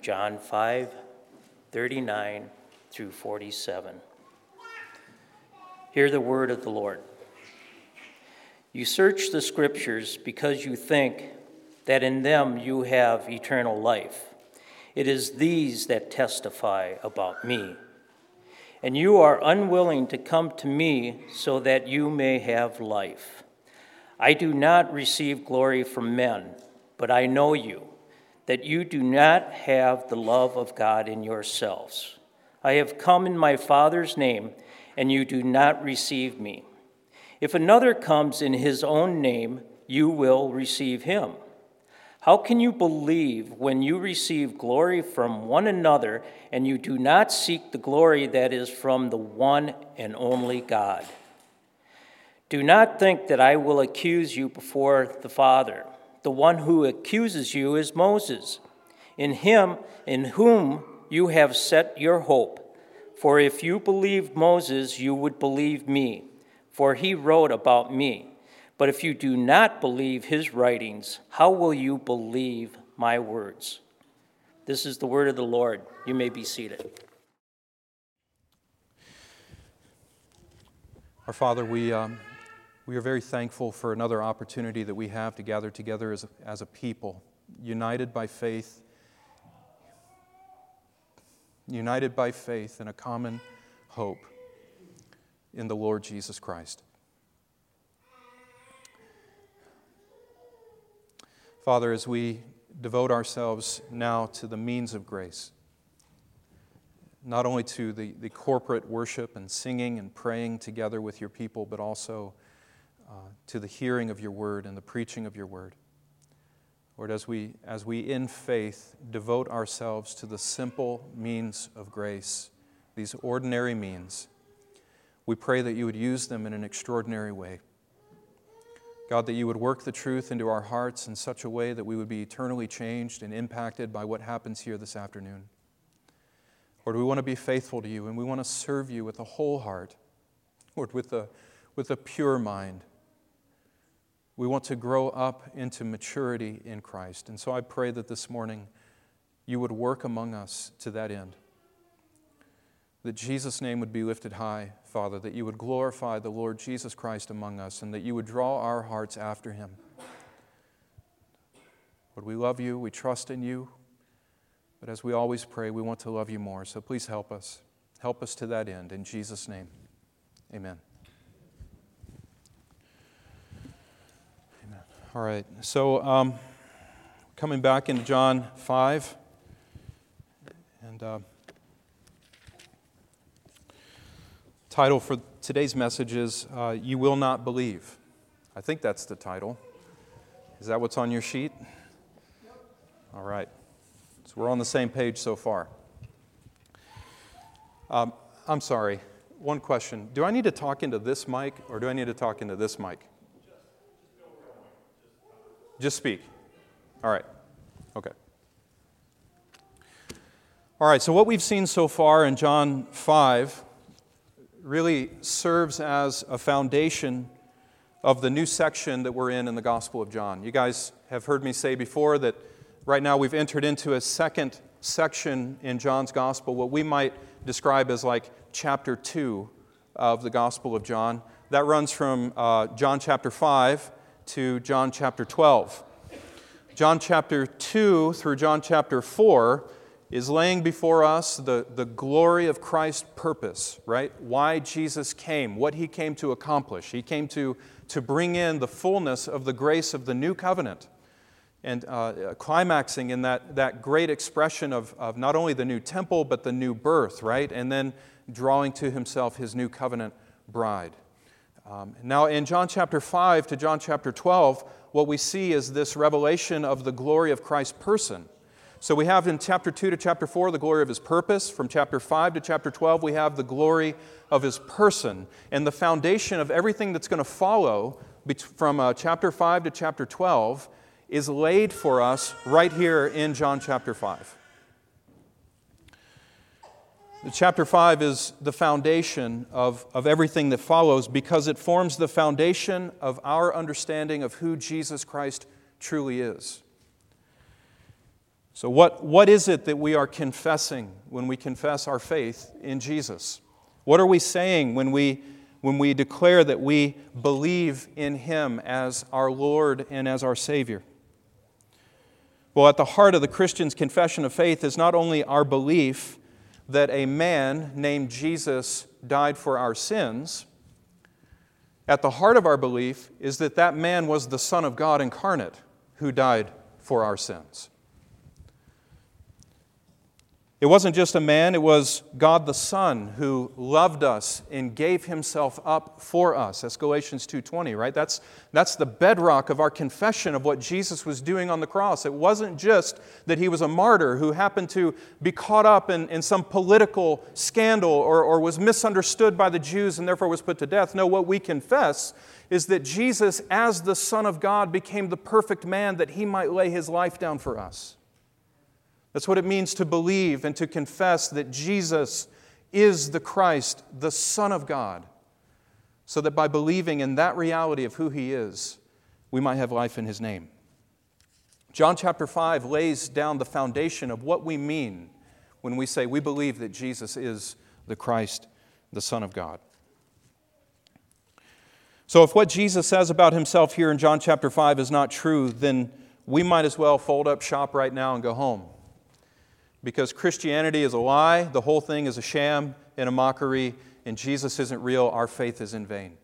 John 5 39 through 47. Hear the word of the Lord. You search the scriptures because you think that in them you have eternal life. It is these that testify about me. And you are unwilling to come to me so that you may have life. I do not receive glory from men, but I know you, that you do not have the love of God in yourselves. I have come in my Father's name, and you do not receive me. If another comes in his own name, you will receive him. How can you believe when you receive glory from one another and you do not seek the glory that is from the one and only God? Do not think that I will accuse you before the Father. The one who accuses you is Moses, in him in whom you have set your hope. For if you believed Moses, you would believe me, for he wrote about me. But if you do not believe his writings, how will you believe my words? This is the word of the Lord. You may be seated. Our Father, we. Um we are very thankful for another opportunity that we have to gather together as a, as a people, united by faith, united by faith in a common hope in the Lord Jesus Christ. Father, as we devote ourselves now to the means of grace, not only to the, the corporate worship and singing and praying together with your people, but also uh, to the hearing of your word and the preaching of your word. Lord, as we, as we in faith devote ourselves to the simple means of grace, these ordinary means, we pray that you would use them in an extraordinary way. God, that you would work the truth into our hearts in such a way that we would be eternally changed and impacted by what happens here this afternoon. Lord, we want to be faithful to you and we want to serve you with a whole heart, Lord, with a, with a pure mind. We want to grow up into maturity in Christ. And so I pray that this morning you would work among us to that end. That Jesus' name would be lifted high, Father, that you would glorify the Lord Jesus Christ among us, and that you would draw our hearts after him. Lord, we love you, we trust in you, but as we always pray, we want to love you more. So please help us. Help us to that end. In Jesus' name, amen. All right. So, um, coming back into John 5. And uh, title for today's message is uh, You Will Not Believe. I think that's the title. Is that what's on your sheet? All right. So we're on the same page so far. Um, I'm sorry. One question. Do I need to talk into this mic or do I need to talk into this mic? Just speak. All right. Okay. All right, so what we've seen so far in John 5 really serves as a foundation of the new section that we're in in the Gospel of John. You guys have heard me say before that right now we've entered into a second section in John's Gospel, what we might describe as like chapter 2 of the Gospel of John. That runs from uh, John chapter 5 to John chapter 12. John chapter 2 through John chapter 4 is laying before us the, the glory of Christ's purpose, right? Why Jesus came, what he came to accomplish. He came to, to bring in the fullness of the grace of the new covenant. And uh, climaxing in that, that great expression of, of not only the new temple, but the new birth, right? And then drawing to himself his new covenant bride. Um, now, in John chapter 5 to John chapter 12, what we see is this revelation of the glory of Christ's person. So we have in chapter 2 to chapter 4 the glory of his purpose. From chapter 5 to chapter 12, we have the glory of his person. And the foundation of everything that's going to follow from uh, chapter 5 to chapter 12 is laid for us right here in John chapter 5. Chapter 5 is the foundation of, of everything that follows because it forms the foundation of our understanding of who Jesus Christ truly is. So, what, what is it that we are confessing when we confess our faith in Jesus? What are we saying when we, when we declare that we believe in Him as our Lord and as our Savior? Well, at the heart of the Christian's confession of faith is not only our belief that a man named Jesus died for our sins, at the heart of our belief is that that man was the Son of God incarnate who died for our sins. It wasn't just a man, it was God the Son who loved us and gave himself up for us. That's Galatians 2:20, right? That's, that's the bedrock of our confession of what Jesus was doing on the cross. It wasn't just that he was a martyr who happened to be caught up in, in some political scandal or, or was misunderstood by the Jews and therefore was put to death. No, what we confess is that Jesus, as the Son of God, became the perfect man that he might lay his life down for us. That's what it means to believe and to confess that Jesus is the Christ, the Son of God, so that by believing in that reality of who He is, we might have life in His name. John chapter 5 lays down the foundation of what we mean when we say we believe that Jesus is the Christ, the Son of God. So, if what Jesus says about himself here in John chapter 5 is not true, then we might as well fold up shop right now and go home because Christianity is a lie, the whole thing is a sham and a mockery, and Jesus isn't real, our faith is in vain.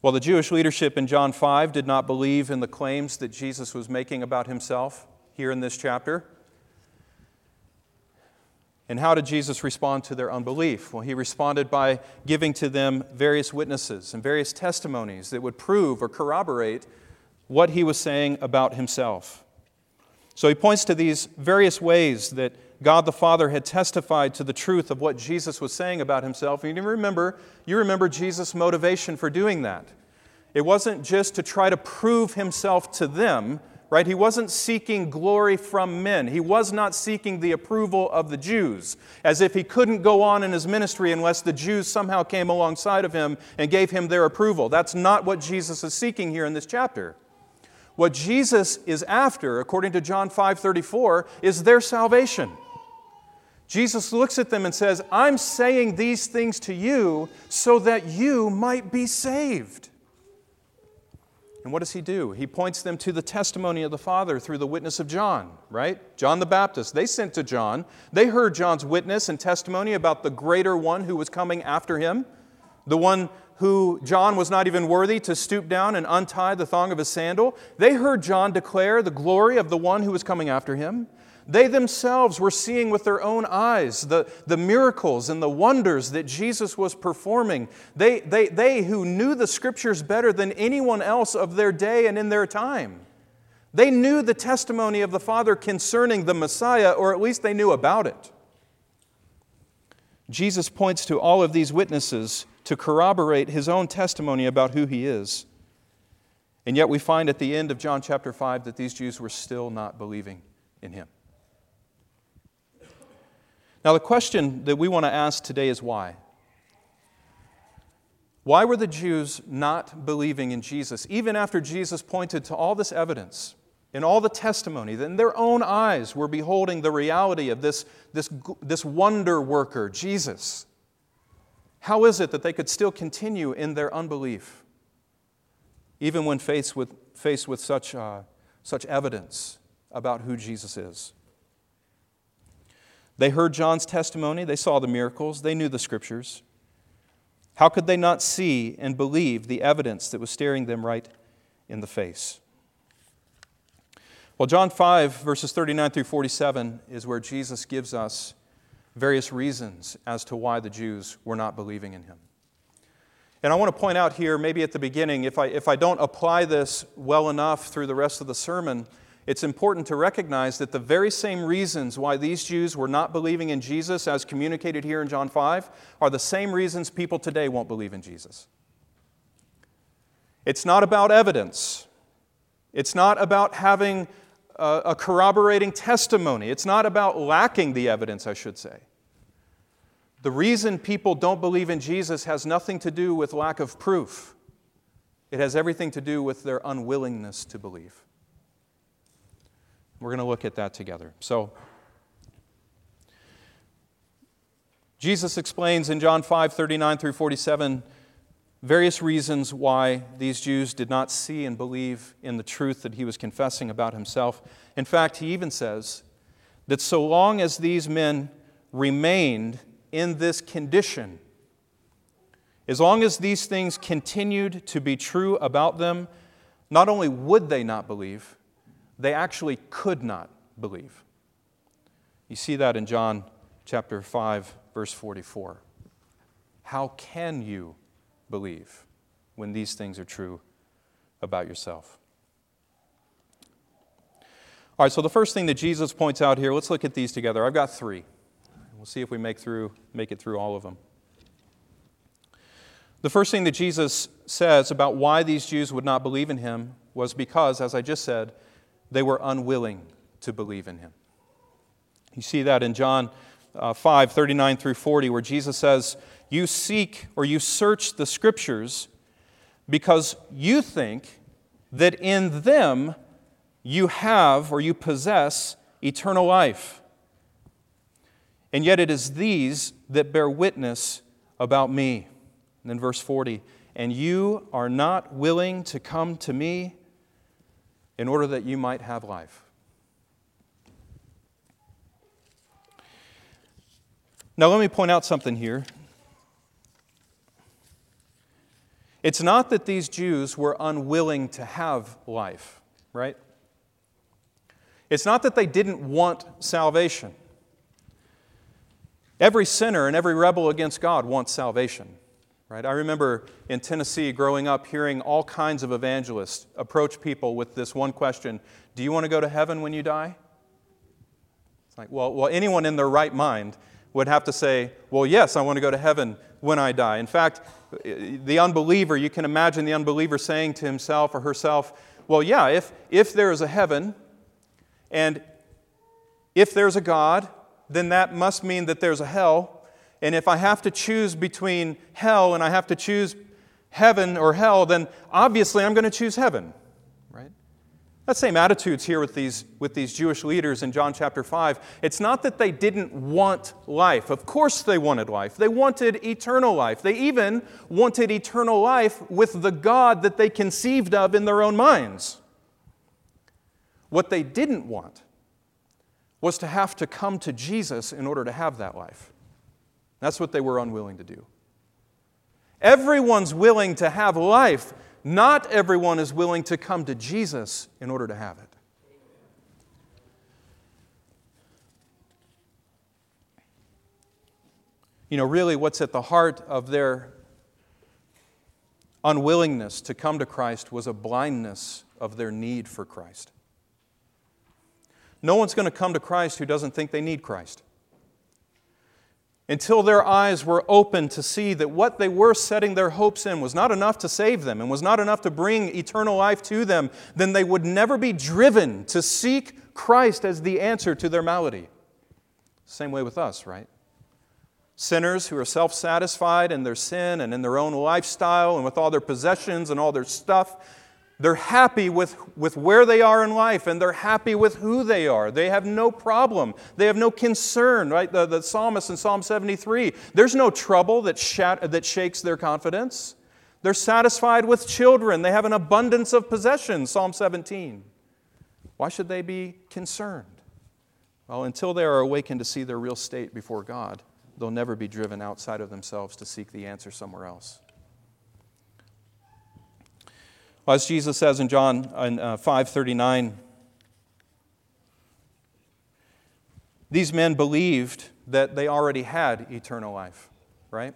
Well, the Jewish leadership in John 5 did not believe in the claims that Jesus was making about himself here in this chapter. And how did Jesus respond to their unbelief? Well, he responded by giving to them various witnesses and various testimonies that would prove or corroborate what he was saying about himself. So he points to these various ways that God the Father had testified to the truth of what Jesus was saying about himself. And you remember, you remember Jesus' motivation for doing that. It wasn't just to try to prove himself to them, right? He wasn't seeking glory from men. He was not seeking the approval of the Jews, as if he couldn't go on in his ministry unless the Jews somehow came alongside of him and gave him their approval. That's not what Jesus is seeking here in this chapter. What Jesus is after, according to John 5:34, is their salvation. Jesus looks at them and says, "I'm saying these things to you so that you might be saved." And what does he do? He points them to the testimony of the Father through the witness of John, right? John the Baptist. They sent to John. They heard John's witness and testimony about the greater one who was coming after him, the one who John was not even worthy to stoop down and untie the thong of his sandal, they heard John declare the glory of the one who was coming after him. They themselves were seeing with their own eyes the, the miracles and the wonders that Jesus was performing. They, they, they who knew the scriptures better than anyone else of their day and in their time. They knew the testimony of the Father concerning the Messiah, or at least they knew about it. Jesus points to all of these witnesses to corroborate his own testimony about who he is. And yet we find at the end of John chapter 5 that these Jews were still not believing in him. Now, the question that we want to ask today is why? Why were the Jews not believing in Jesus, even after Jesus pointed to all this evidence and all the testimony that in their own eyes were beholding the reality of this, this, this wonder worker, Jesus? How is it that they could still continue in their unbelief, even when faced with, faced with such, uh, such evidence about who Jesus is? They heard John's testimony, they saw the miracles, they knew the scriptures. How could they not see and believe the evidence that was staring them right in the face? Well, John 5, verses 39 through 47, is where Jesus gives us various reasons as to why the Jews were not believing in him. And I want to point out here, maybe at the beginning, if I, if I don't apply this well enough through the rest of the sermon, it's important to recognize that the very same reasons why these Jews were not believing in Jesus, as communicated here in John 5, are the same reasons people today won't believe in Jesus. It's not about evidence. It's not about having a, corroborating testimony. It's not about lacking the evidence, I should say. The reason people don't believe in Jesus has nothing to do with lack of proof, it has everything to do with their unwillingness to believe. We're going to look at that together. So, Jesus explains in John 5 39 through 47 various reasons why these Jews did not see and believe in the truth that he was confessing about himself. In fact, he even says that so long as these men remained in this condition, as long as these things continued to be true about them, not only would they not believe, they actually could not believe. You see that in John chapter 5, verse 44. How can you believe when these things are true about yourself? All right, so the first thing that Jesus points out here, let's look at these together. I've got three. We'll see if we make, through, make it through all of them. The first thing that Jesus says about why these Jews would not believe in him was because, as I just said, they were unwilling to believe in him. You see that in John uh, 5 39 through 40, where Jesus says, You seek or you search the scriptures because you think that in them you have or you possess eternal life. And yet it is these that bear witness about me. And then verse 40 And you are not willing to come to me in order that you might have life. Now, let me point out something here. It's not that these Jews were unwilling to have life, right? It's not that they didn't want salvation. Every sinner and every rebel against God wants salvation. Right? I remember in Tennessee growing up hearing all kinds of evangelists approach people with this one question Do you want to go to heaven when you die? It's like, well, well, anyone in their right mind would have to say, Well, yes, I want to go to heaven when I die. In fact, the unbeliever, you can imagine the unbeliever saying to himself or herself, Well, yeah, if, if there is a heaven, and if there's a God, then that must mean that there's a hell. And if I have to choose between hell and I have to choose heaven or hell, then obviously I'm going to choose heaven? That same attitude's here with these, with these Jewish leaders in John chapter 5. It's not that they didn't want life. Of course they wanted life. They wanted eternal life. They even wanted eternal life with the God that they conceived of in their own minds. What they didn't want was to have to come to Jesus in order to have that life. That's what they were unwilling to do. Everyone's willing to have life. Not everyone is willing to come to Jesus in order to have it. You know, really, what's at the heart of their unwillingness to come to Christ was a blindness of their need for Christ. No one's going to come to Christ who doesn't think they need Christ until their eyes were open to see that what they were setting their hopes in was not enough to save them and was not enough to bring eternal life to them, then they would never be driven to seek Christ as the answer to their malady. Same way with us, right? Sinners who are self satisfied in their sin and in their own lifestyle and with all their possessions and all their stuff they're happy with, with where they are in life and they're happy with who they are. They have no problem. They have no concern, right? The, the psalmist in Psalm 73 there's no trouble that, shat, that shakes their confidence. They're satisfied with children. They have an abundance of possessions, Psalm 17. Why should they be concerned? Well, until they are awakened to see their real state before God, they'll never be driven outside of themselves to seek the answer somewhere else. As Jesus says in John uh, 5:39, these men believed that they already had eternal life, right?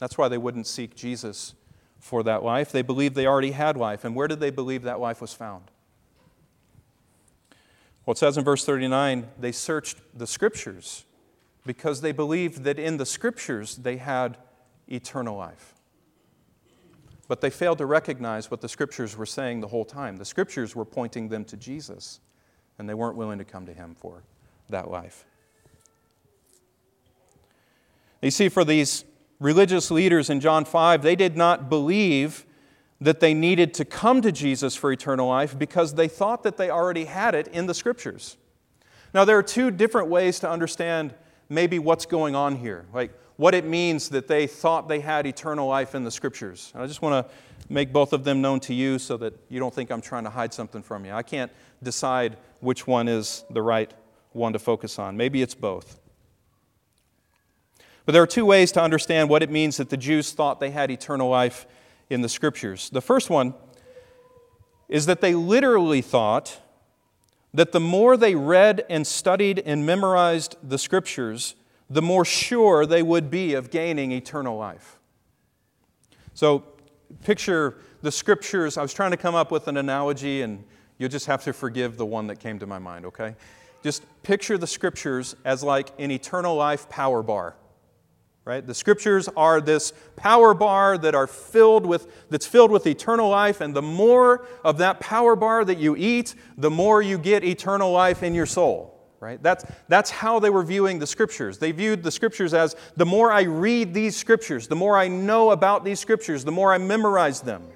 That's why they wouldn't seek Jesus for that life. They believed they already had life. And where did they believe that life was found? Well, it says in verse 39 they searched the scriptures because they believed that in the scriptures they had eternal life. But they failed to recognize what the scriptures were saying the whole time. The scriptures were pointing them to Jesus, and they weren't willing to come to him for that life. You see, for these religious leaders in John 5, they did not believe that they needed to come to Jesus for eternal life because they thought that they already had it in the Scriptures. Now, there are two different ways to understand maybe what's going on here, like what it means that they thought they had eternal life in the Scriptures. And I just want to make both of them known to you so that you don't think I'm trying to hide something from you. I can't decide which one is the right one to focus on. Maybe it's both. But there are two ways to understand what it means that the Jews thought they had eternal life in the Scriptures. The first one is that they literally thought that the more they read and studied and memorized the Scriptures, the more sure they would be of gaining eternal life. So, picture the Scriptures. I was trying to come up with an analogy, and you'll just have to forgive the one that came to my mind, okay? Just picture the Scriptures as like an eternal life power bar right the scriptures are this power bar that are filled with that's filled with eternal life and the more of that power bar that you eat the more you get eternal life in your soul right that's, that's how they were viewing the scriptures they viewed the scriptures as the more i read these scriptures the more i know about these scriptures the more i memorize them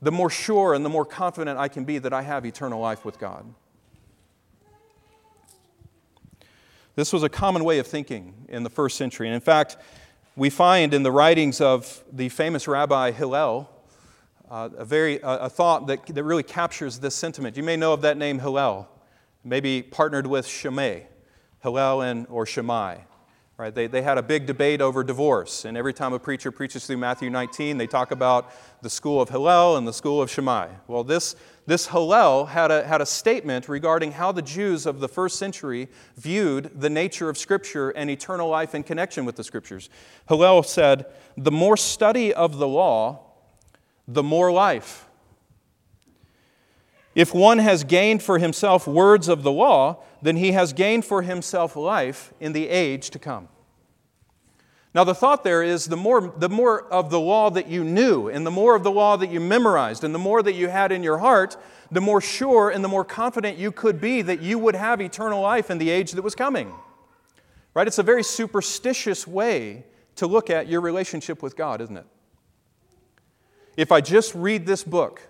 the more sure and the more confident i can be that i have eternal life with god This was a common way of thinking in the first century. And in fact, we find in the writings of the famous Rabbi Hillel uh, a, very, uh, a thought that, that really captures this sentiment. You may know of that name Hillel, maybe partnered with Shammai, Hillel and, or Shammai. Right? They, they had a big debate over divorce, and every time a preacher preaches through Matthew 19, they talk about the school of Hillel and the school of Shammai. Well, this, this Hillel had a, had a statement regarding how the Jews of the first century viewed the nature of Scripture and eternal life in connection with the Scriptures. Hillel said, The more study of the law, the more life. If one has gained for himself words of the law, then he has gained for himself life in the age to come. Now, the thought there is the more, the more of the law that you knew, and the more of the law that you memorized, and the more that you had in your heart, the more sure and the more confident you could be that you would have eternal life in the age that was coming. Right? It's a very superstitious way to look at your relationship with God, isn't it? If I just read this book,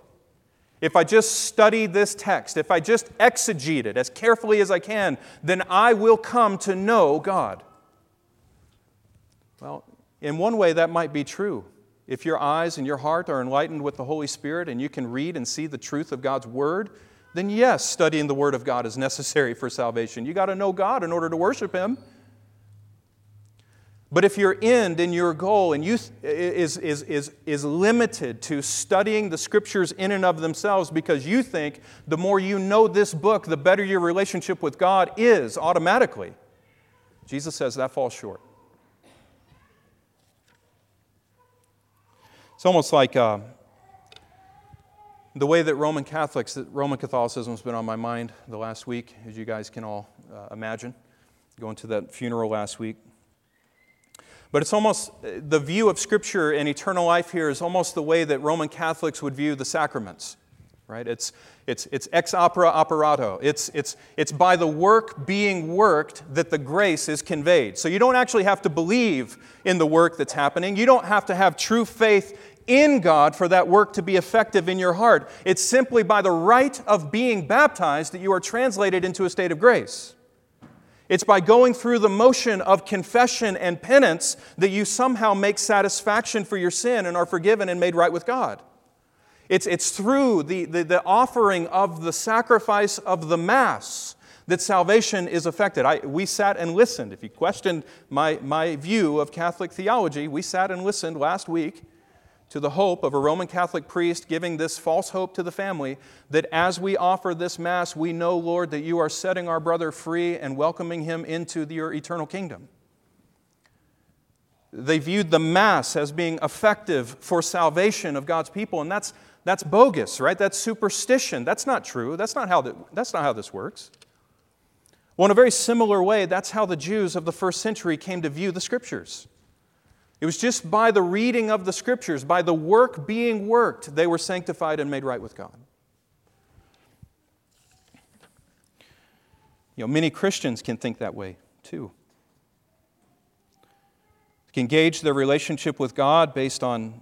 if I just study this text, if I just exegete it as carefully as I can, then I will come to know God. Well, in one way, that might be true. If your eyes and your heart are enlightened with the Holy Spirit and you can read and see the truth of God's Word, then yes, studying the Word of God is necessary for salvation. You got to know God in order to worship Him. But if your end and your goal and youth is, is, is, is limited to studying the scriptures in and of themselves because you think the more you know this book, the better your relationship with God is automatically, Jesus says that falls short. It's almost like uh, the way that Roman Catholics, that Roman Catholicism has been on my mind the last week, as you guys can all uh, imagine, going to that funeral last week. But it's almost uh, the view of Scripture and eternal life here is almost the way that Roman Catholics would view the sacraments, right? It's, it's, it's ex opere operato. It's, it's, it's by the work being worked that the grace is conveyed. So you don't actually have to believe in the work that's happening. You don't have to have true faith in God for that work to be effective in your heart. It's simply by the rite of being baptized that you are translated into a state of grace. It's by going through the motion of confession and penance that you somehow make satisfaction for your sin and are forgiven and made right with God. It's, it's through the, the, the offering of the sacrifice of the Mass that salvation is effected. I, we sat and listened. If you questioned my, my view of Catholic theology, we sat and listened last week to the hope of a Roman Catholic priest giving this false hope to the family that as we offer this Mass, we know, Lord, that you are setting our brother free and welcoming him into your eternal kingdom. They viewed the Mass as being effective for salvation of God's people, and that's, that's bogus, right? That's superstition. That's not true. That's not, how that's not how this works. Well, in a very similar way, that's how the Jews of the first century came to view the Scriptures. It was just by the reading of the scriptures, by the work being worked, they were sanctified and made right with God. You know, many Christians can think that way too. They can gauge their relationship with God based on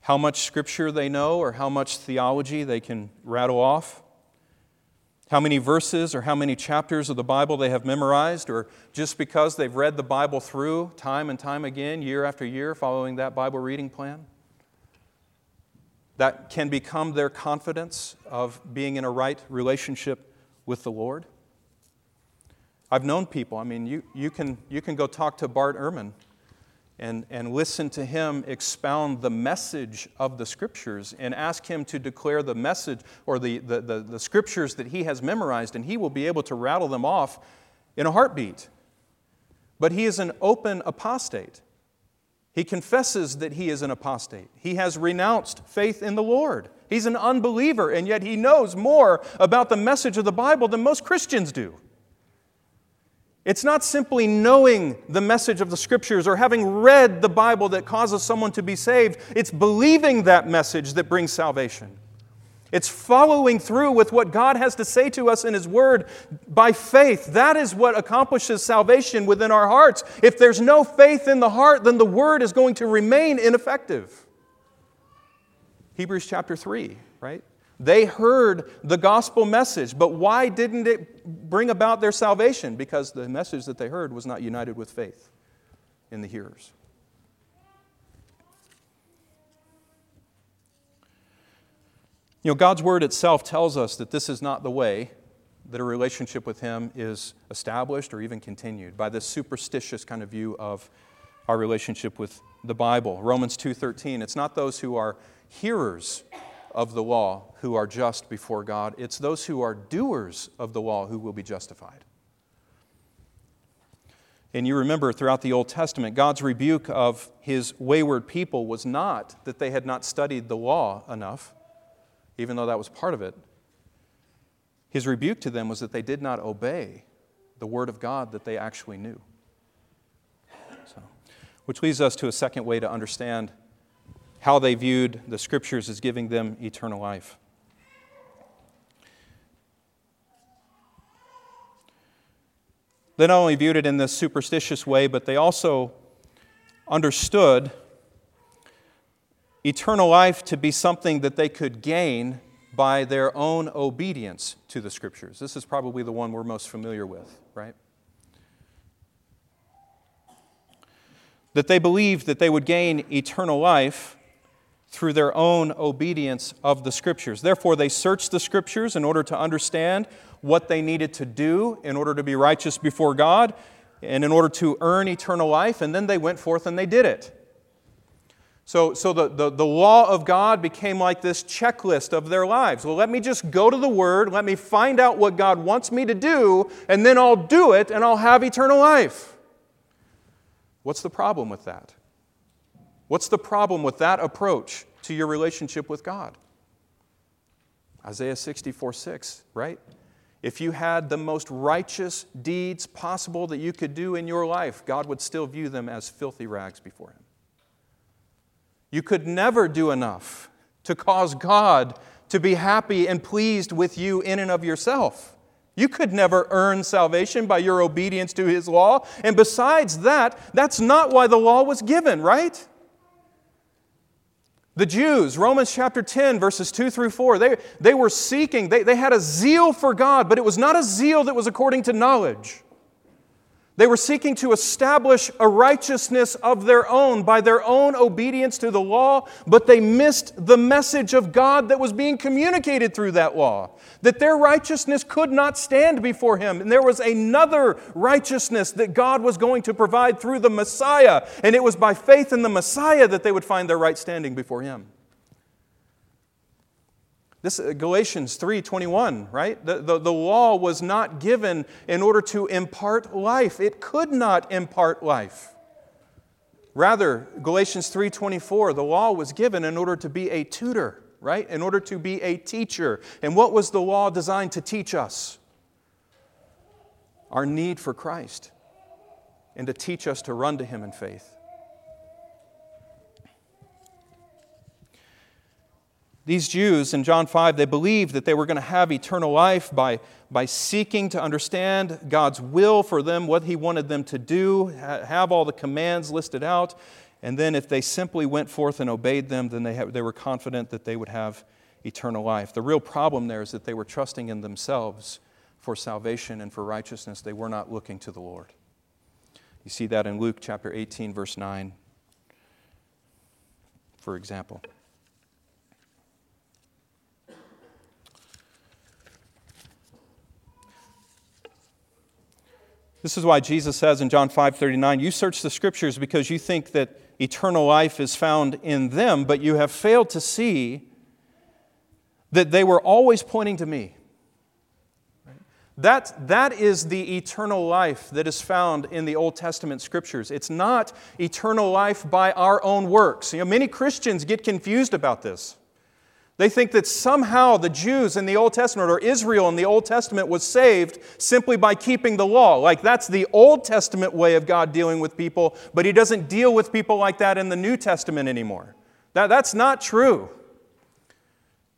how much scripture they know or how much theology they can rattle off, how many verses or how many chapters of the Bible they have memorized, or just because they've read the Bible through time and time again, year after year, following that Bible reading plan. That can become their confidence of being in a right relationship with the Lord. I've known people, I mean, you, you, can, you can go talk to Bart Ehrman and, and listen to him expound the message of the scriptures and ask him to declare the message or the, the, the, the, scriptures that he has memorized, and he will be able to rattle them off in a heartbeat. But he is an open apostate. He confesses that he is an apostate. He has renounced faith in the Lord. He's an unbeliever, and yet he knows more about the message of the Bible than most Christians do. It's not simply knowing the message of the scriptures or having read the Bible that causes someone to be saved. It's believing that message that brings salvation. It's following through with what God has to say to us in His Word by faith. That is what accomplishes salvation within our hearts. If there's no faith in the heart, then the Word is going to remain ineffective. Hebrews chapter 3, right? They heard the gospel message, but why didn't it bring about their salvation? Because the message that they heard was not united with faith in the hearers. You know, God's word itself tells us that this is not the way that a relationship with Him is established or even continued by this superstitious kind of view of our relationship with the Bible. Romans 2:13, it's not those who are hearers of the law who are just before God. It's those who are doers of the law who will be justified. And you remember throughout the Old Testament, God's rebuke of his wayward people was not that they had not studied the law enough, even though that was part of it. His rebuke to them was that they did not obey the word of God that they actually knew. So, which leads us to a second way to understand how they viewed the scriptures as giving them eternal life. They not only viewed it in this superstitious way, but they also understood eternal life to be something that they could gain by their own obedience to the scriptures. This is probably the one we're most familiar with, right? That they believed that they would gain eternal life through their own obedience of the Scriptures. Therefore, they searched the Scriptures in order to understand what they needed to do in order to be righteous before God and in order to earn eternal life, and then they went forth and they did it. So, so the, the, the law of God became like this checklist of their lives. Well, let me just go to the Word, let me find out what God wants me to do, and then I'll do it and I'll have eternal life. What's the problem with that? What's the problem with that approach to your relationship with God? Isaiah 64 6, right? If you had the most righteous deeds possible that you could do in your life, God would still view them as filthy rags before Him. You could never do enough to cause God to be happy and pleased with you in and of yourself. You could never earn salvation by your obedience to His law. And besides that, that's not why the law was given, right? The Jews, Romans chapter 10, verses 2 through 4, they, they were seeking, they, they had a zeal for God, but it was not a zeal that was according to knowledge. They were seeking to establish a righteousness of their own by their own obedience to the law, but they missed the message of God that was being communicated through that law. That their righteousness could not stand before Him. And there was another righteousness that God was going to provide through the Messiah. And it was by faith in the Messiah that they would find their right standing before Him. This uh, Galatians 3:21, right? The, the, the law was not given in order to impart life. It could not impart life. Rather, Galatians 3:24, the law was given in order to be a tutor, right? In order to be a teacher. And what was the law designed to teach us? Our need for Christ and to teach us to run to him in faith. These Jews in John 5, they believed that they were going to have eternal life by, by seeking to understand God's will for them, what He wanted them to do, have all the commands listed out. And then, if they simply went forth and obeyed them, then they, have, they were confident that they would have eternal life. The real problem there is that they were trusting in themselves for salvation and for righteousness. They were not looking to the Lord. You see that in Luke chapter 18, verse 9, for example. This is why Jesus says in John 5:39, "You search the scriptures because you think that eternal life is found in them, but you have failed to see that they were always pointing to me." That, that is the eternal life that is found in the Old Testament scriptures. It's not eternal life by our own works. You know, many Christians get confused about this. They think that somehow the Jews in the Old Testament or Israel in the Old Testament was saved simply by keeping the law. Like that's the Old Testament way of God dealing with people, but He doesn't deal with people like that in the New Testament anymore. That, that's not true.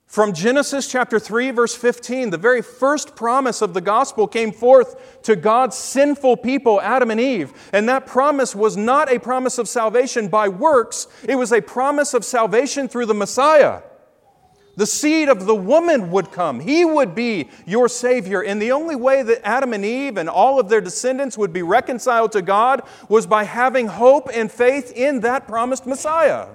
From Genesis chapter 3, verse 15, the very first promise of the gospel came forth to God's sinful people, Adam and Eve. And that promise was not a promise of salvation by works, it was a promise of salvation through the Messiah. The seed of the woman would come. He would be your Savior. And the only way that Adam and Eve and all of their descendants would be reconciled to God was by having hope and faith in that promised Messiah.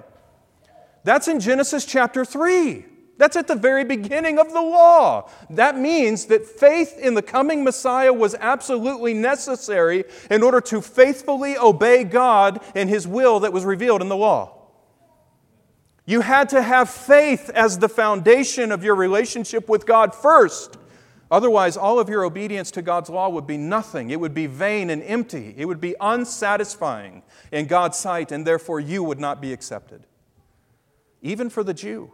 That's in Genesis chapter 3. That's at the very beginning of the law. That means that faith in the coming Messiah was absolutely necessary in order to faithfully obey God and His will that was revealed in the law. You had to have faith as the foundation of your relationship with God first. Otherwise, all of your obedience to God's law would be nothing. It would be vain and empty. It would be unsatisfying in God's sight, and therefore you would not be accepted. Even for the Jew.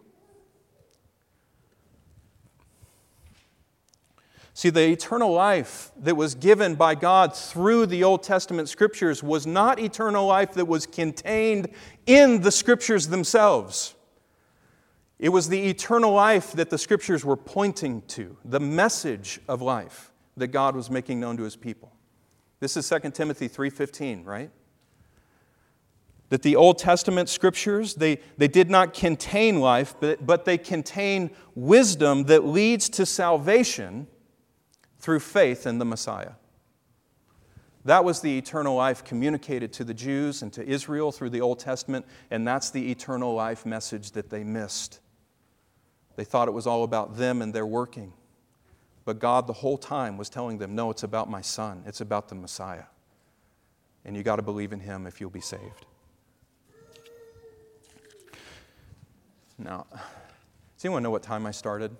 See, the eternal life that was given by God through the Old Testament scriptures was not eternal life that was contained in the scriptures themselves. It was the eternal life that the scriptures were pointing to, the message of life that God was making known to his people. This is 2 Timothy 3:15, right? That the Old Testament scriptures, they, they did not contain life, but, but they contain wisdom that leads to salvation through faith in the Messiah. That was the eternal life communicated to the Jews and to Israel through the Old Testament, and that's the eternal life message that they missed. They thought it was all about them and their working. But God, the whole time, was telling them, no, it's about my son, it's about the Messiah. And you got to believe in him if you'll be saved. Now, does anyone know what time I started?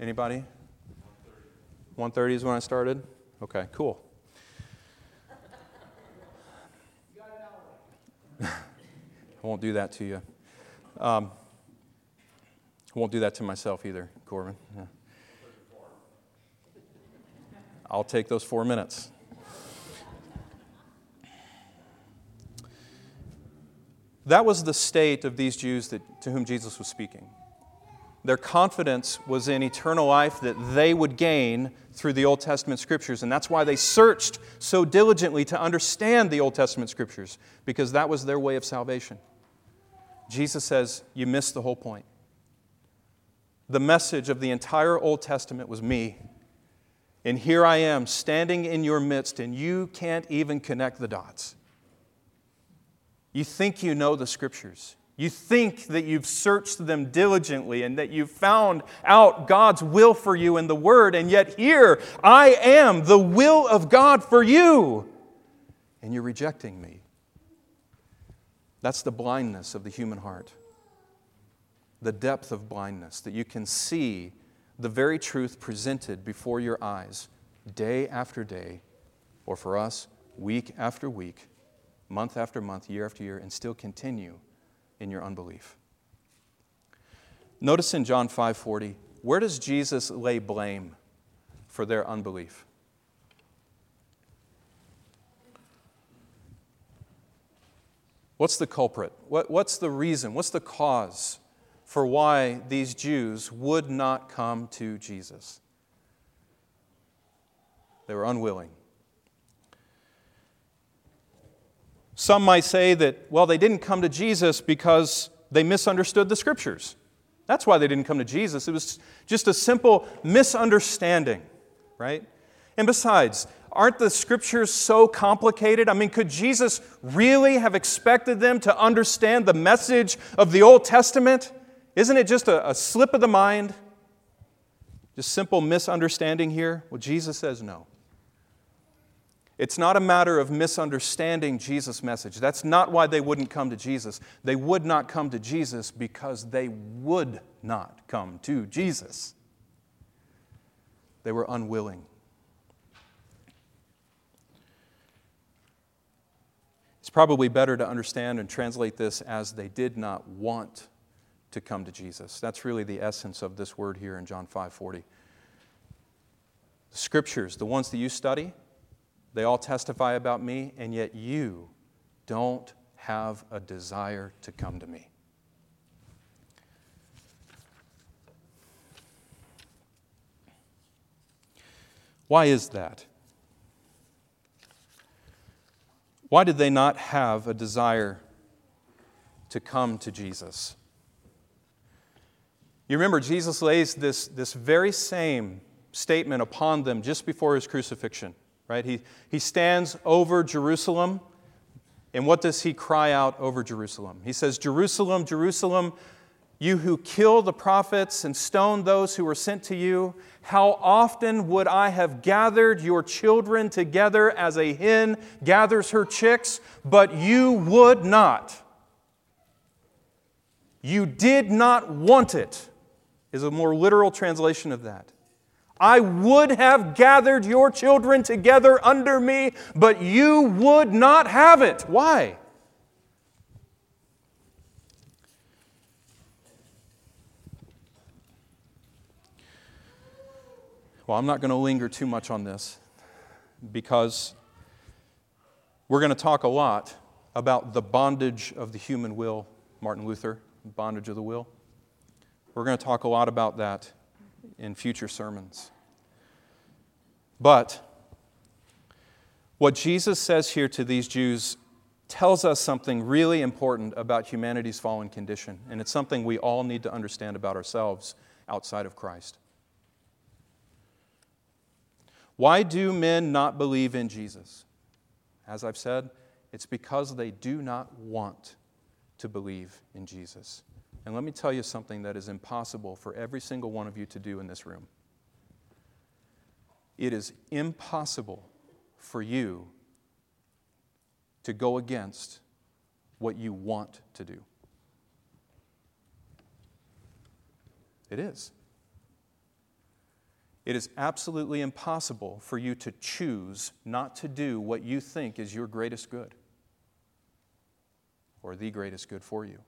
Anybody? 1.30 is when I started? Okay, cool. I won't do that to you. Um, I won't do that to myself either, Corbin. Yeah. I'll take those four minutes. That was the state of these Jews that, to whom Jesus was speaking. Their confidence was in eternal life that they would gain through the Old Testament scriptures. And that's why they searched so diligently to understand the Old Testament scriptures, because that was their way of salvation. Jesus says, You missed the whole point. The message of the entire Old Testament was me. And here I am standing in your midst, and you can't even connect the dots. You think you know the scriptures. You think that you've searched them diligently and that you've found out God's will for you in the Word, and yet here I am, the will of God for you, and you're rejecting me. That's the blindness of the human heart, the depth of blindness, that you can see the very truth presented before your eyes day after day, or for us, week after week, month after month, year after year, and still continue in your unbelief. Notice in John 5:40, where does Jesus lay blame for their unbelief? What's the culprit? What, what's the reason? What's the cause for why these Jews would not come to Jesus? They were unwilling. Some might say that, well, they didn't come to Jesus because they misunderstood the scriptures. That's why they didn't come to Jesus. It was just a simple misunderstanding, right? And besides, aren't the scriptures so complicated? I mean, could Jesus really have expected them to understand the message of the Old Testament? Isn't it just a, a slip of the mind? Just simple misunderstanding here? Well, Jesus says no. It's not a matter of misunderstanding Jesus' message. That's not why they wouldn't come to Jesus. They would not come to Jesus because they would not come to Jesus. They were unwilling. It's probably better to understand and translate this as they did not want to come to Jesus. That's really the essence of this word here in John 5:40. The scriptures, the ones that you study, they all testify about me, and yet you don't have a desire to come to me. Why is that? Why did they not have a desire to come to Jesus? You remember, Jesus lays this, this very same statement upon them just before his crucifixion right? He, he stands over Jerusalem, and what does he cry out over Jerusalem? He says, Jerusalem, Jerusalem, you who kill the prophets and stone those who were sent to you, how often would I have gathered your children together as a hen gathers her chicks, but you would not. You did not want it, is a more literal translation of that. I would have gathered your children together under me, but you would not have it. Why? Well, I'm not going to linger too much on this because we're going to talk a lot about the bondage of the human will, Martin Luther, bondage of the will. We're going to talk a lot about that in future sermons. But what Jesus says here to these Jews tells us something really important about humanity's fallen condition, and it's something we all need to understand about ourselves outside of Christ. Why do men not believe in Jesus? As I've said, it's because they do not want to believe in Jesus. And let me tell you something that is impossible for every single one of you to do in this room. It is impossible for you to go against what you want to do. It is. It is absolutely impossible for you to choose not to do what you think is your greatest good or the greatest good for you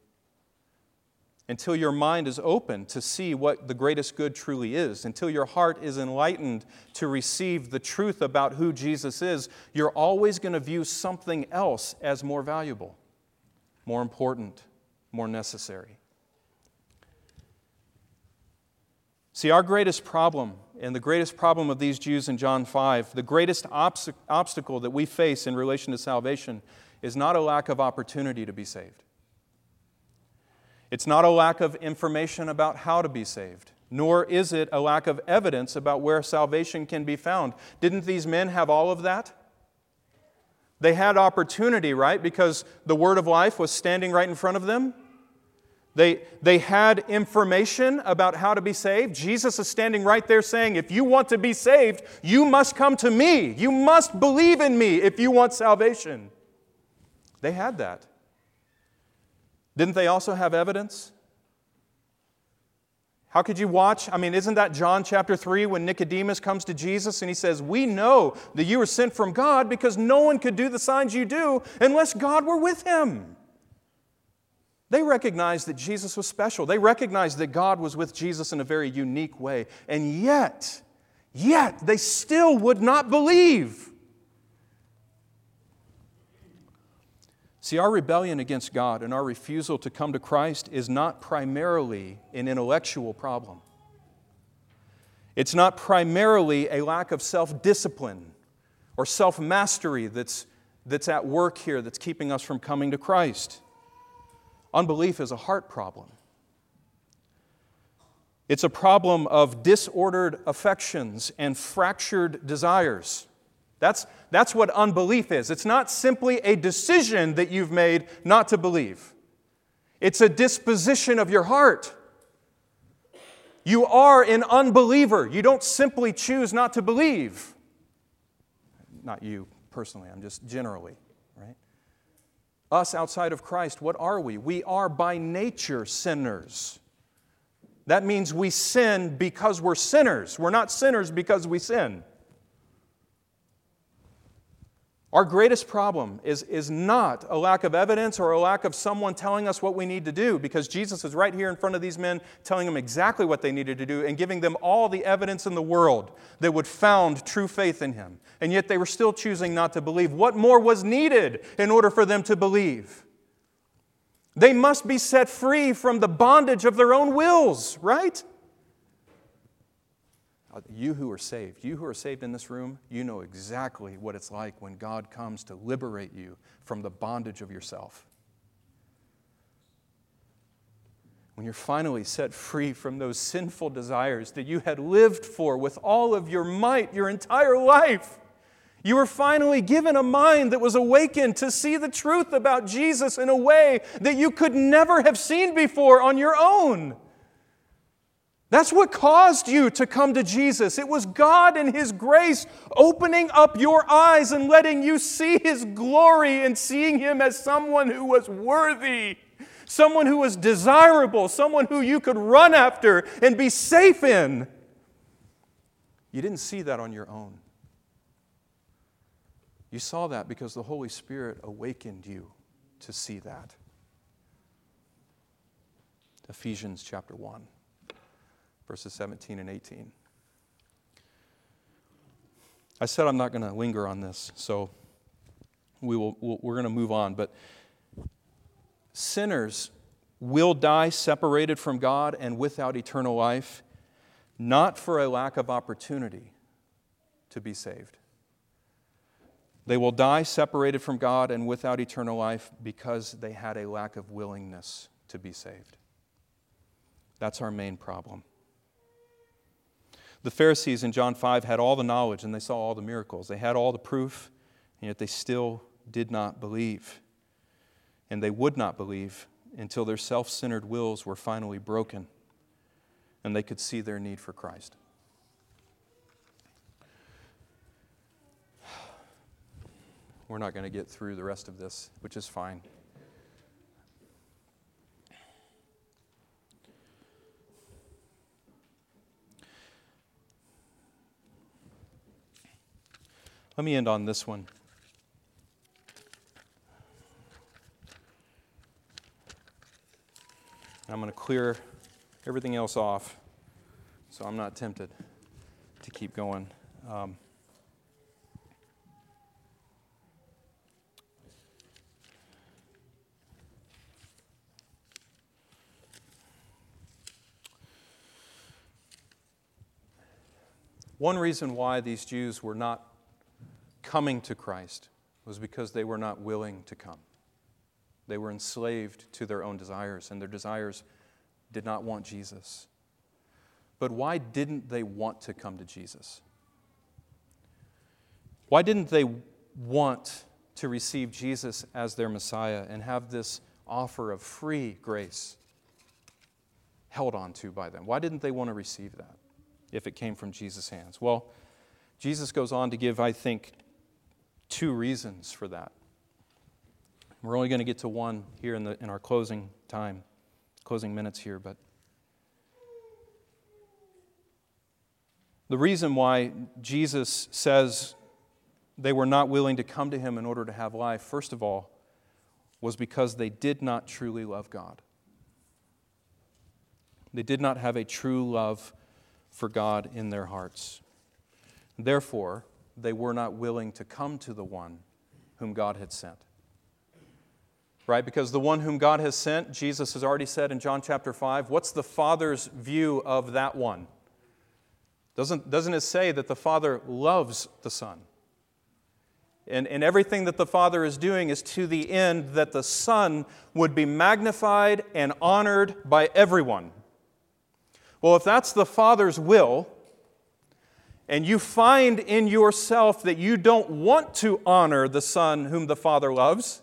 until your mind is open to see what the greatest good truly is, until your heart is enlightened to receive the truth about who Jesus is, you're always going to view something else as more valuable, more important, more necessary. See, our greatest problem, and the greatest problem of these Jews in John 5, the greatest obst- obstacle that we face in relation to salvation is not a lack of opportunity to be saved. It's not a lack of information about how to be saved, nor is it a lack of evidence about where salvation can be found. Didn't these men have all of that? They had opportunity, right? Because the word of life was standing right in front of them. They, they had information about how to be saved. Jesus is standing right there saying, If you want to be saved, you must come to me. You must believe in me if you want salvation. They had that. Didn't they also have evidence? How could you watch? I mean, isn't that John chapter 3 when Nicodemus comes to Jesus and he says, We know that you were sent from God because no one could do the signs you do unless God were with him. They recognized that Jesus was special. They recognized that God was with Jesus in a very unique way. And yet, yet, they still would not believe. See, our rebellion against God and our refusal to come to Christ is not primarily an intellectual problem. It's not primarily a lack of self discipline or self mastery that's that's at work here that's keeping us from coming to Christ. Unbelief is a heart problem. It's a problem of disordered affections and fractured desires. That's, that's what unbelief is. It's not simply a decision that you've made not to believe, it's a disposition of your heart. You are an unbeliever. You don't simply choose not to believe. Not you personally, I'm just generally, right? Us outside of Christ, what are we? We are by nature sinners. That means we sin because we're sinners. We're not sinners because we sin. Our greatest problem is, is not a lack of evidence or a lack of someone telling us what we need to do, because Jesus is right here in front of these men telling them exactly what they needed to do and giving them all the evidence in the world that would found true faith in Him. And yet they were still choosing not to believe. What more was needed in order for them to believe? They must be set free from the bondage of their own wills, right? Uh, you who are saved, you who are saved in this room, you know exactly what it's like when God comes to liberate you from the bondage of yourself. When you're finally set free from those sinful desires that you had lived for with all of your might your entire life. You were finally given a mind that was awakened to see the truth about Jesus in a way that you could never have seen before on your own. That's what caused you to come to Jesus. It was God and His grace opening up your eyes and letting you see His glory and seeing Him as someone who was worthy, someone who was desirable, someone who you could run after and be safe in. You didn't see that on your own. You saw that because the Holy Spirit awakened you to see that. Ephesians chapter 1 verses 17 and 18. I said I'm not going to linger on this, so we will, we're going to move on. But sinners will die separated from God and without eternal life, not for a lack of opportunity to be saved. They will die separated from God and without eternal life because they had a lack of willingness to be saved. That's our main problem. The Pharisees in John 5 had all the knowledge and they saw all the miracles. They had all the proof, and yet they still did not believe. And they would not believe until their self centered wills were finally broken and they could see their need for Christ. We're not going to get through the rest of this, which is fine. Let me end on this one. I'm going to clear everything else off so I'm not tempted to keep going. Um, one reason why these Jews were not coming to Christ was because they were not willing to come. They were enslaved to their own desires, and their desires did not want Jesus. But why didn't they want to come to Jesus? Why didn't they want to receive Jesus as their Messiah and have this offer of free grace held on to by them? Why didn't they want to receive that if it came from Jesus' hands? Well, Jesus goes on to give, I think, two reasons for that. We're only going to get to one here in, the, in our closing time, closing minutes here, but the reason why Jesus says they were not willing to come to him in order to have life, first of all, was because they did not truly love God. They did not have a true love for God in their hearts. Therefore, they were not willing to come to the one whom God had sent. Right? Because the one whom God has sent, Jesus has already said in John chapter 5, what's the Father's view of that one? Doesn't, doesn't it say that the Father loves the Son? And, and everything that the Father is doing is to the end that the Son would be magnified and honored by everyone. Well, if that's the Father's will, and you find in yourself that you don't want to honor the Son whom the Father loves,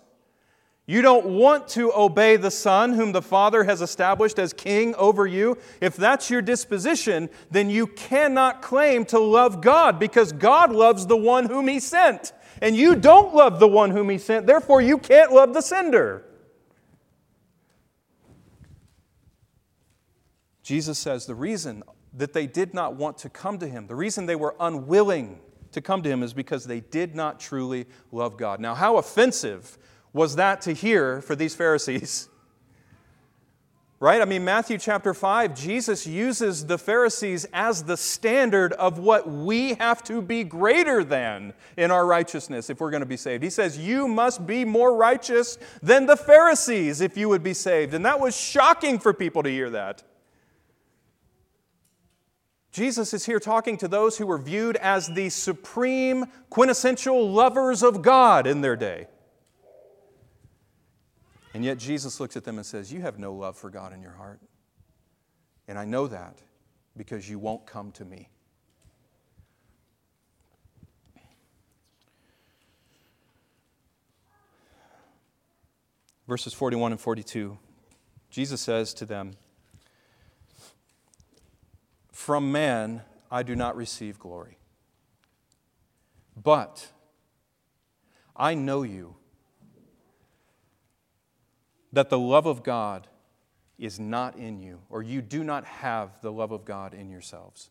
you don't want to obey the Son whom the Father has established as king over you, if that's your disposition, then you cannot claim to love God because God loves the one whom He sent. And you don't love the one whom He sent, therefore, you can't love the sender. Jesus says the reason that they did not want to come to him. The reason they were unwilling to come to him is because they did not truly love God. Now, how offensive was that to hear for these Pharisees? Right? I mean, Matthew chapter 5, Jesus uses the Pharisees as the standard of what we have to be greater than in our righteousness if we're going to be saved. He says, You must be more righteous than the Pharisees if you would be saved. And that was shocking for people to hear that. Jesus is here talking to those who were viewed as the supreme, quintessential lovers of God in their day. And yet Jesus looks at them and says, You have no love for God in your heart. And I know that because you won't come to me. Verses 41 and 42, Jesus says to them, from man I do not receive glory. But I know you, that the love of God is not in you, or you do not have the love of God in yourselves.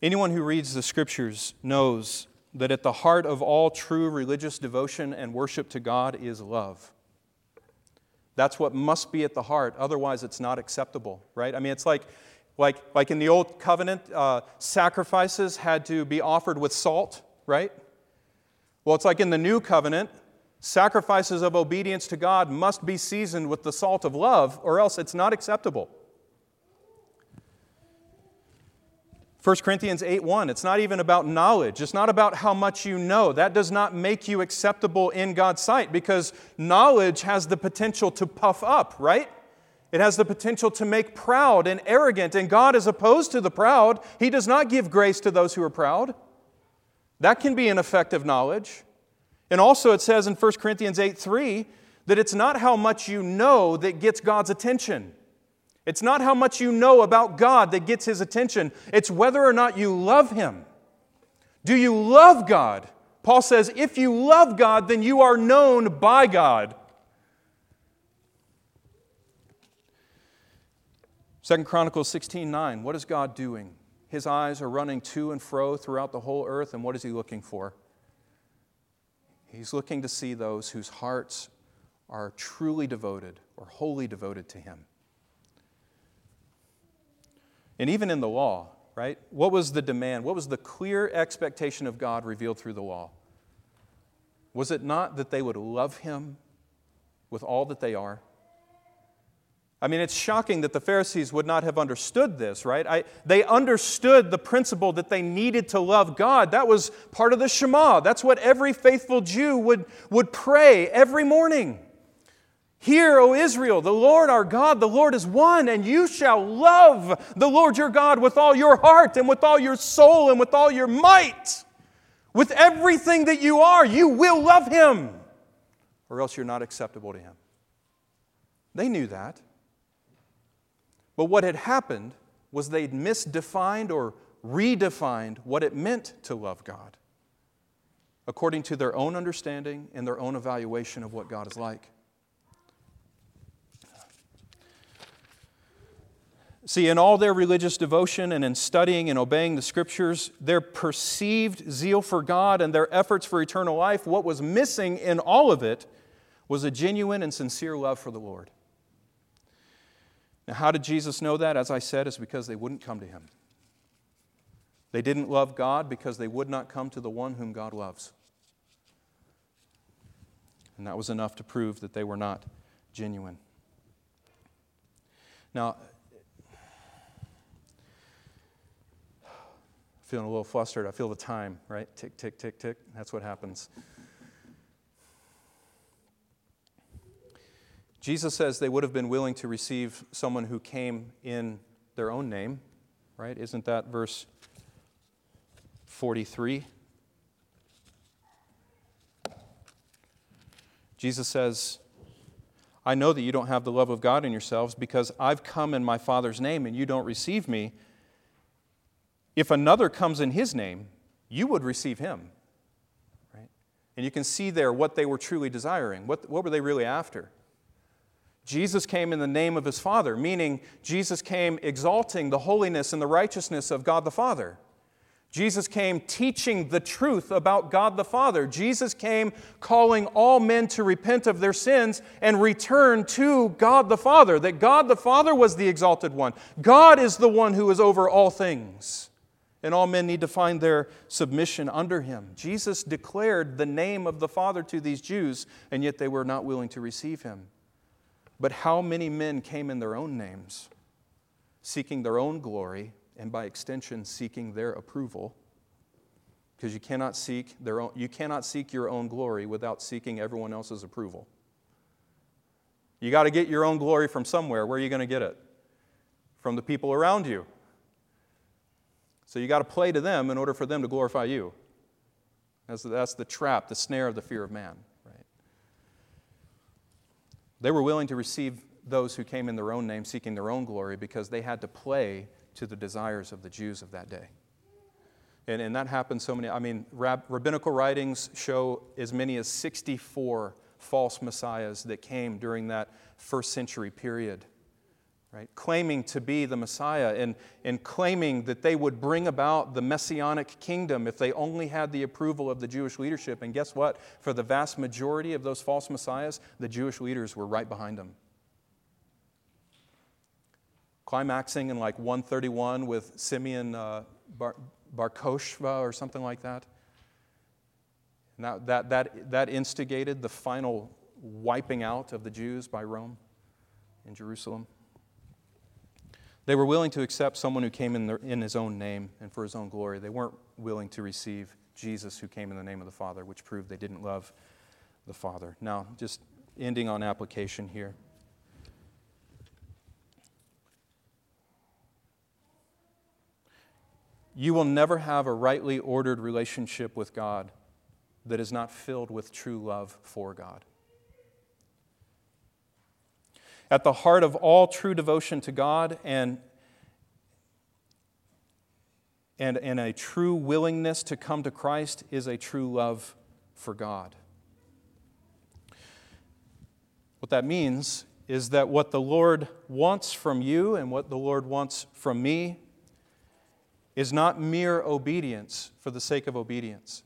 Anyone who reads the scriptures knows that at the heart of all true religious devotion and worship to God is love. That's what must be at the heart. Otherwise, it's not acceptable, right? I mean, it's like, like, like in the old covenant, uh, sacrifices had to be offered with salt, right? Well, it's like in the new covenant, sacrifices of obedience to God must be seasoned with the salt of love, or else it's not acceptable. 1 Corinthians 8:1 it's not even about knowledge. It's not about how much you know. That does not make you acceptable in God's sight because knowledge has the potential to puff up, right? It has the potential to make proud and arrogant, and God is opposed to the proud. He does not give grace to those who are proud. That can be an effect of knowledge. And also, it says in 1 Corinthians 8:3 that it's not how much you know that gets God's attention. It's not how much you know about God that gets his attention, it's whether or not you love him. Do you love God? Paul says, if you love God, then you are known by God. 2 Chronicles 16 9. What is God doing? His eyes are running to and fro throughout the whole earth, and what is he looking for? He's looking to see those whose hearts are truly devoted or wholly devoted to him. And even in the law, right? What was the demand? What was the clear expectation of God revealed through the law? Was it not that they would love Him with all that they are? I mean, it's shocking that the Pharisees would not have understood this, right? I, they understood the principle that they needed to love God. That was part of the Shema. That's what every faithful Jew would, would pray every morning. Hear, O Israel, the Lord our God, the Lord is one, and you shall love the Lord your God with all your heart and with all your soul and with all your might. With everything that you are, you will love him, or else you're not acceptable to him. They knew that. But what had happened was they'd misdefined or redefined what it meant to love God according to their own understanding and their own evaluation of what God is like. See, in all their religious devotion and in studying and obeying the scriptures, their perceived zeal for God and their efforts for eternal life, what was missing in all of it was a genuine and sincere love for the Lord. Now, how did Jesus know that? As I said, is because they wouldn't come to him. They didn't love God because they would not come to the one whom God loves. And that was enough to prove that they were not genuine. Now, feeling a little flustered. I feel the time, right? Tick, tick, tick, tick. That's what happens. Jesus says they would have been willing to receive someone who came in their own name, right? Isn't that verse 43? Jesus says, I know that you don't have the love of God in yourselves because I've come in my Father's name and you don't receive me. If another comes in his name, you would receive him. Right? And you can see there what they were truly desiring. What, what were they really after? Jesus came in the name of his Father, meaning Jesus came exalting the holiness and the righteousness of God the Father. Jesus came teaching the truth about God the Father. Jesus came calling all men to repent of their sins and return to God the Father, that God the Father was the exalted one. God is the one who is over all things, and all men need to find their submission under him. Jesus declared the name of the Father to these Jews, and yet they were not willing to receive him. But how many men came in their own names, seeking their own glory and by extension seeking their approval? Because you cannot seek their own you cannot seek your own glory without seeking everyone else's approval. You got to get your own glory from somewhere. Where are you going to get it? From the people around you so you got to play to them in order for them to glorify you. That's the, that's the trap the snare of the fear of man right? They were willing to receive those who came in their own name seeking their own glory because they had to play to the desires of the Jews of that day. And, and that happened so many, I mean, rab, rabbinical writings show as many as 64 false messiahs that came during that first century period, right? Claiming to be the Messiah and, and claiming that they would bring about the messianic kingdom if they only had the approval of the Jewish leadership. And guess what? For the vast majority of those false messiahs, the Jewish leaders were right behind them climaxing in like 131 with Simeon uh, Bar, Bar Kokhba or something like that. That, that, that, that instigated the final wiping out of the Jews by Rome in Jerusalem. They were willing to accept someone who came in, their, in his own name and for his own glory. They weren't willing to receive Jesus who came in the name of the Father, which proved they didn't love the Father. Now, just ending on application here. You will never have a rightly ordered relationship with God that is not filled with true love for God. At the heart of all true devotion to God and, and, and a true willingness to come to Christ is a true love for God. What that means is that what the Lord wants from you and what the Lord wants from me is not mere obedience for the sake of obedience.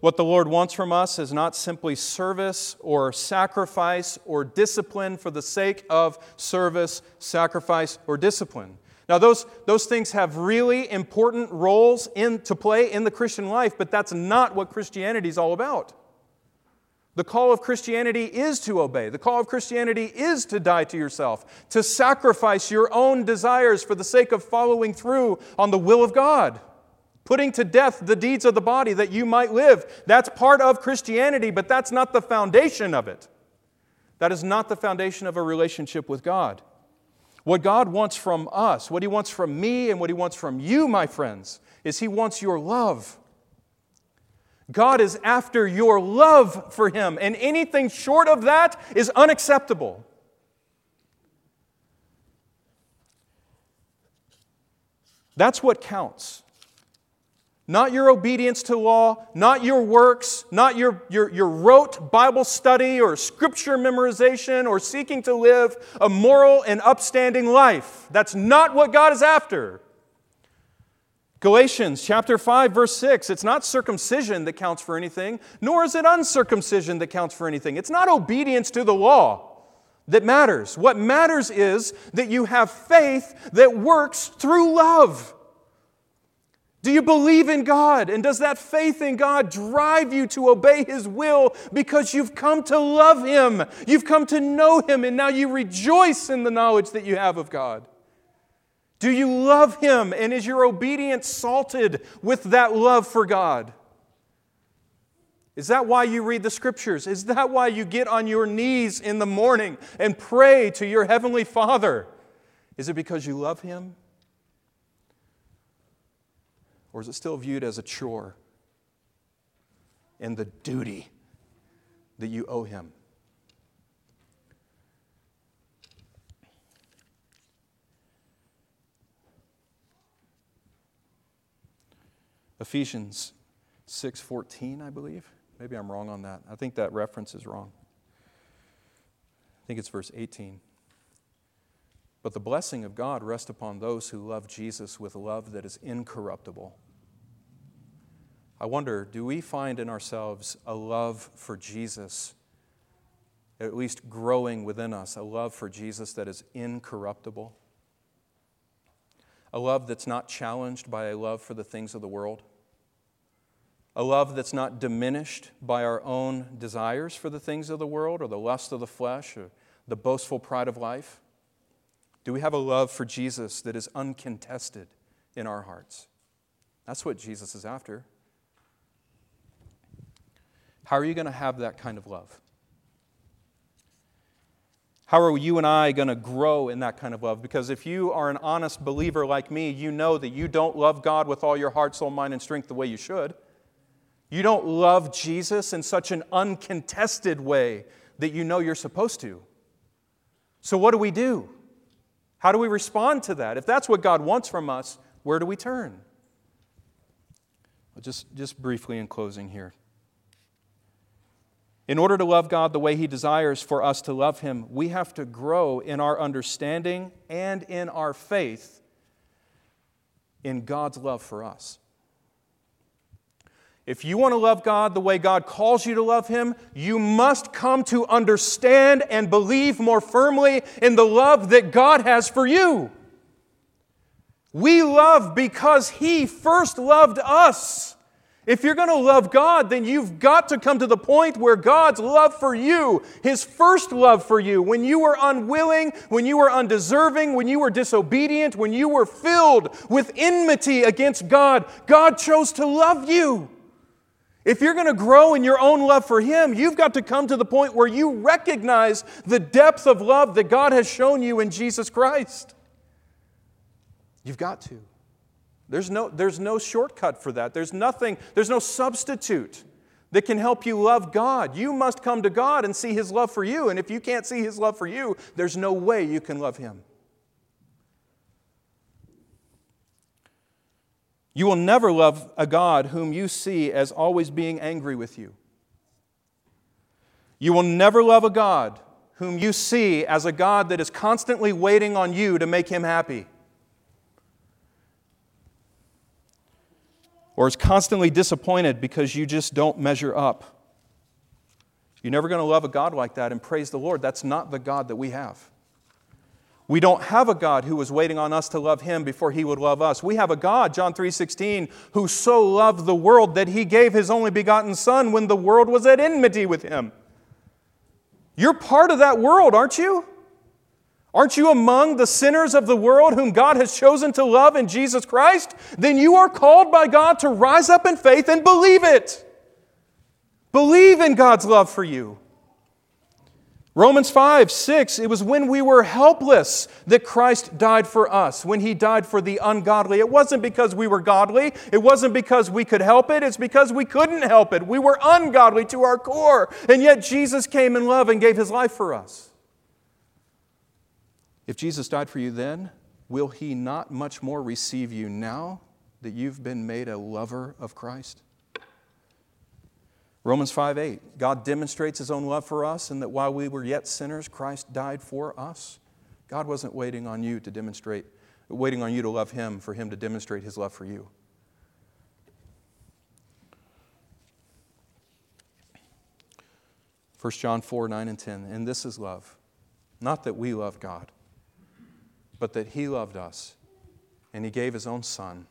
What the Lord wants from us is not simply service or sacrifice or discipline for the sake of service, sacrifice, or discipline. Now, those, those things have really important roles in, to play in the Christian life, but that's not what Christianity is all about. The call of Christianity is to obey. The call of Christianity is to die to yourself, to sacrifice your own desires for the sake of following through on the will of God, putting to death the deeds of the body that you might live. That's part of Christianity, but that's not the foundation of it. That is not the foundation of a relationship with God. What God wants from us, what He wants from me, and what He wants from you, my friends, is He wants your love. God is after your love for Him, and anything short of that is unacceptable. That's what counts. Not your obedience to law, not your works, not your, your, your rote Bible study or scripture memorization or seeking to live a moral and upstanding life. That's not what God is after. Galatians chapter 5 verse 6 it's not circumcision that counts for anything nor is it uncircumcision that counts for anything it's not obedience to the law that matters what matters is that you have faith that works through love do you believe in God and does that faith in God drive you to obey his will because you've come to love him you've come to know him and now you rejoice in the knowledge that you have of God Do you love Him? And is your obedience salted with that love for God? Is that why you read the scriptures? Is that why you get on your knees in the morning and pray to your heavenly Father? Is it because you love Him? Or is it still viewed as a chore and the duty that you owe Him? Ephesians 6:14, I believe. Maybe I'm wrong on that. I think that reference is wrong. I think it's verse 18. But the blessing of God rest upon those who love Jesus with love that is incorruptible. I wonder, do we find in ourselves a love for Jesus, at least growing within us, a love for Jesus that is incorruptible? A love that's not challenged by a love for the things of the world? a love that's not diminished by our own desires for the things of the world or the lust of the flesh or the boastful pride of life? Do we have a love for Jesus that is uncontested in our hearts? That's what Jesus is after. How are you going to have that kind of love? How are you and I going to grow in that kind of love? Because if you are an honest believer like me, you know that you don't love God with all your heart, soul, mind, and strength the way you should. You don't love Jesus in such an uncontested way that you know you're supposed to. So, what do we do? How do we respond to that? If that's what God wants from us, where do we turn? Well, just, just briefly in closing here. In order to love God the way He desires for us to love Him, we have to grow in our understanding and in our faith in God's love for us. If you want to love God the way God calls you to love Him, you must come to understand and believe more firmly in the love that God has for you. We love because He first loved us. If you're going to love God, then you've got to come to the point where God's love for you, His first love for you, when you were unwilling, when you were undeserving, when you were disobedient, when you were filled with enmity against God, God chose to love you. If you're going to grow in your own love for Him, you've got to come to the point where you recognize the depth of love that God has shown you in Jesus Christ. You've got to. There's no, there's no shortcut for that. There's nothing, there's no substitute that can help you love God. You must come to God and see His love for you. And if you can't see His love for you, there's no way you can love Him. You will never love a God whom you see as always being angry with you. You will never love a God whom you see as a God that is constantly waiting on you to make him happy. Or is constantly disappointed because you just don't measure up. You're never going to love a God like that and praise the Lord. That's not the God that we have. We don't have a God who was waiting on us to love him before he would love us. We have a God, John 3:16, who so loved the world that he gave his only begotten son when the world was at enmity with him. You're part of that world, aren't you? Aren't you among the sinners of the world whom God has chosen to love in Jesus Christ? Then you are called by God to rise up in faith and believe it. Believe in God's love for you. Romans 5, 6, it was when we were helpless that Christ died for us, when he died for the ungodly. It wasn't because we were godly, it wasn't because we could help it, it's because we couldn't help it. We were ungodly to our core, and yet Jesus came in love and gave his life for us. If Jesus died for you then, will he not much more receive you now that you've been made a lover of Christ? Romans 5 8, God demonstrates his own love for us, and that while we were yet sinners, Christ died for us. God wasn't waiting on you to demonstrate, waiting on you to love him for him to demonstrate his love for you. First John 4 9 and 10, and this is love. Not that we love God, but that he loved us, and he gave his own Son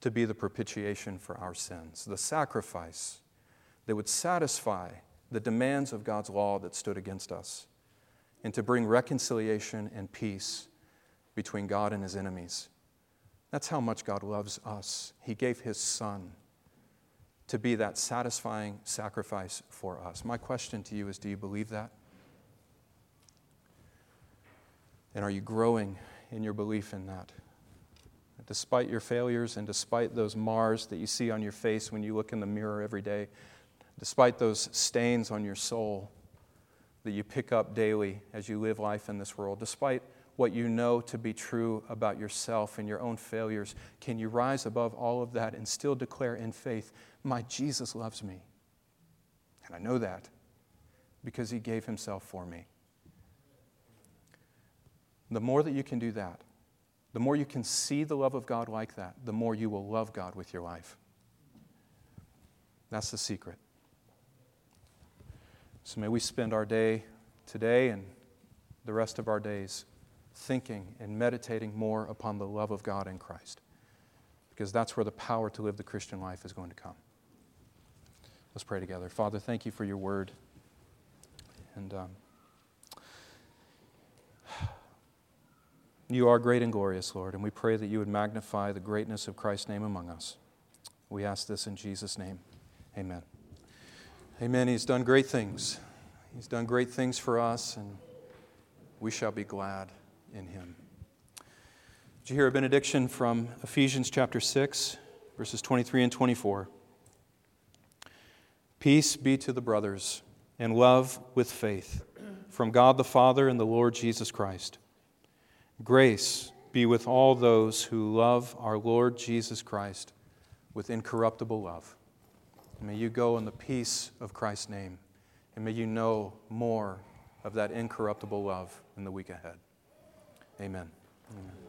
to be the propitiation for our sins, the sacrifice that would satisfy the demands of God's law that stood against us, and to bring reconciliation and peace between God and his enemies. That's how much God loves us. He gave His Son to be that satisfying sacrifice for us. My question to you is do you believe that? And are you growing in your belief in that? Despite your failures and despite those mars that you see on your face when you look in the mirror every day, despite those stains on your soul that you pick up daily as you live life in this world, despite what you know to be true about yourself and your own failures, can you rise above all of that and still declare in faith, My Jesus loves me? And I know that because he gave himself for me. The more that you can do that, the more you can see the love of God like that, the more you will love God with your life. That's the secret. So may we spend our day today and the rest of our days thinking and meditating more upon the love of God in Christ, because that's where the power to live the Christian life is going to come. Let's pray together. Father, thank you for your word. And um, You are great and glorious, Lord, and we pray that you would magnify the greatness of Christ's name among us. We ask this in Jesus' name. Amen. Amen. He's done great things. He's done great things for us, and we shall be glad in him. Did you hear a benediction from Ephesians chapter 6, verses 23 and 24? Peace be to the brothers, and love with faith, from God the Father and the Lord Jesus Christ. Grace be with all those who love our Lord Jesus Christ with incorruptible love. May you go in the peace of Christ's name, and may you know more of that incorruptible love in the week ahead. Amen. Amen.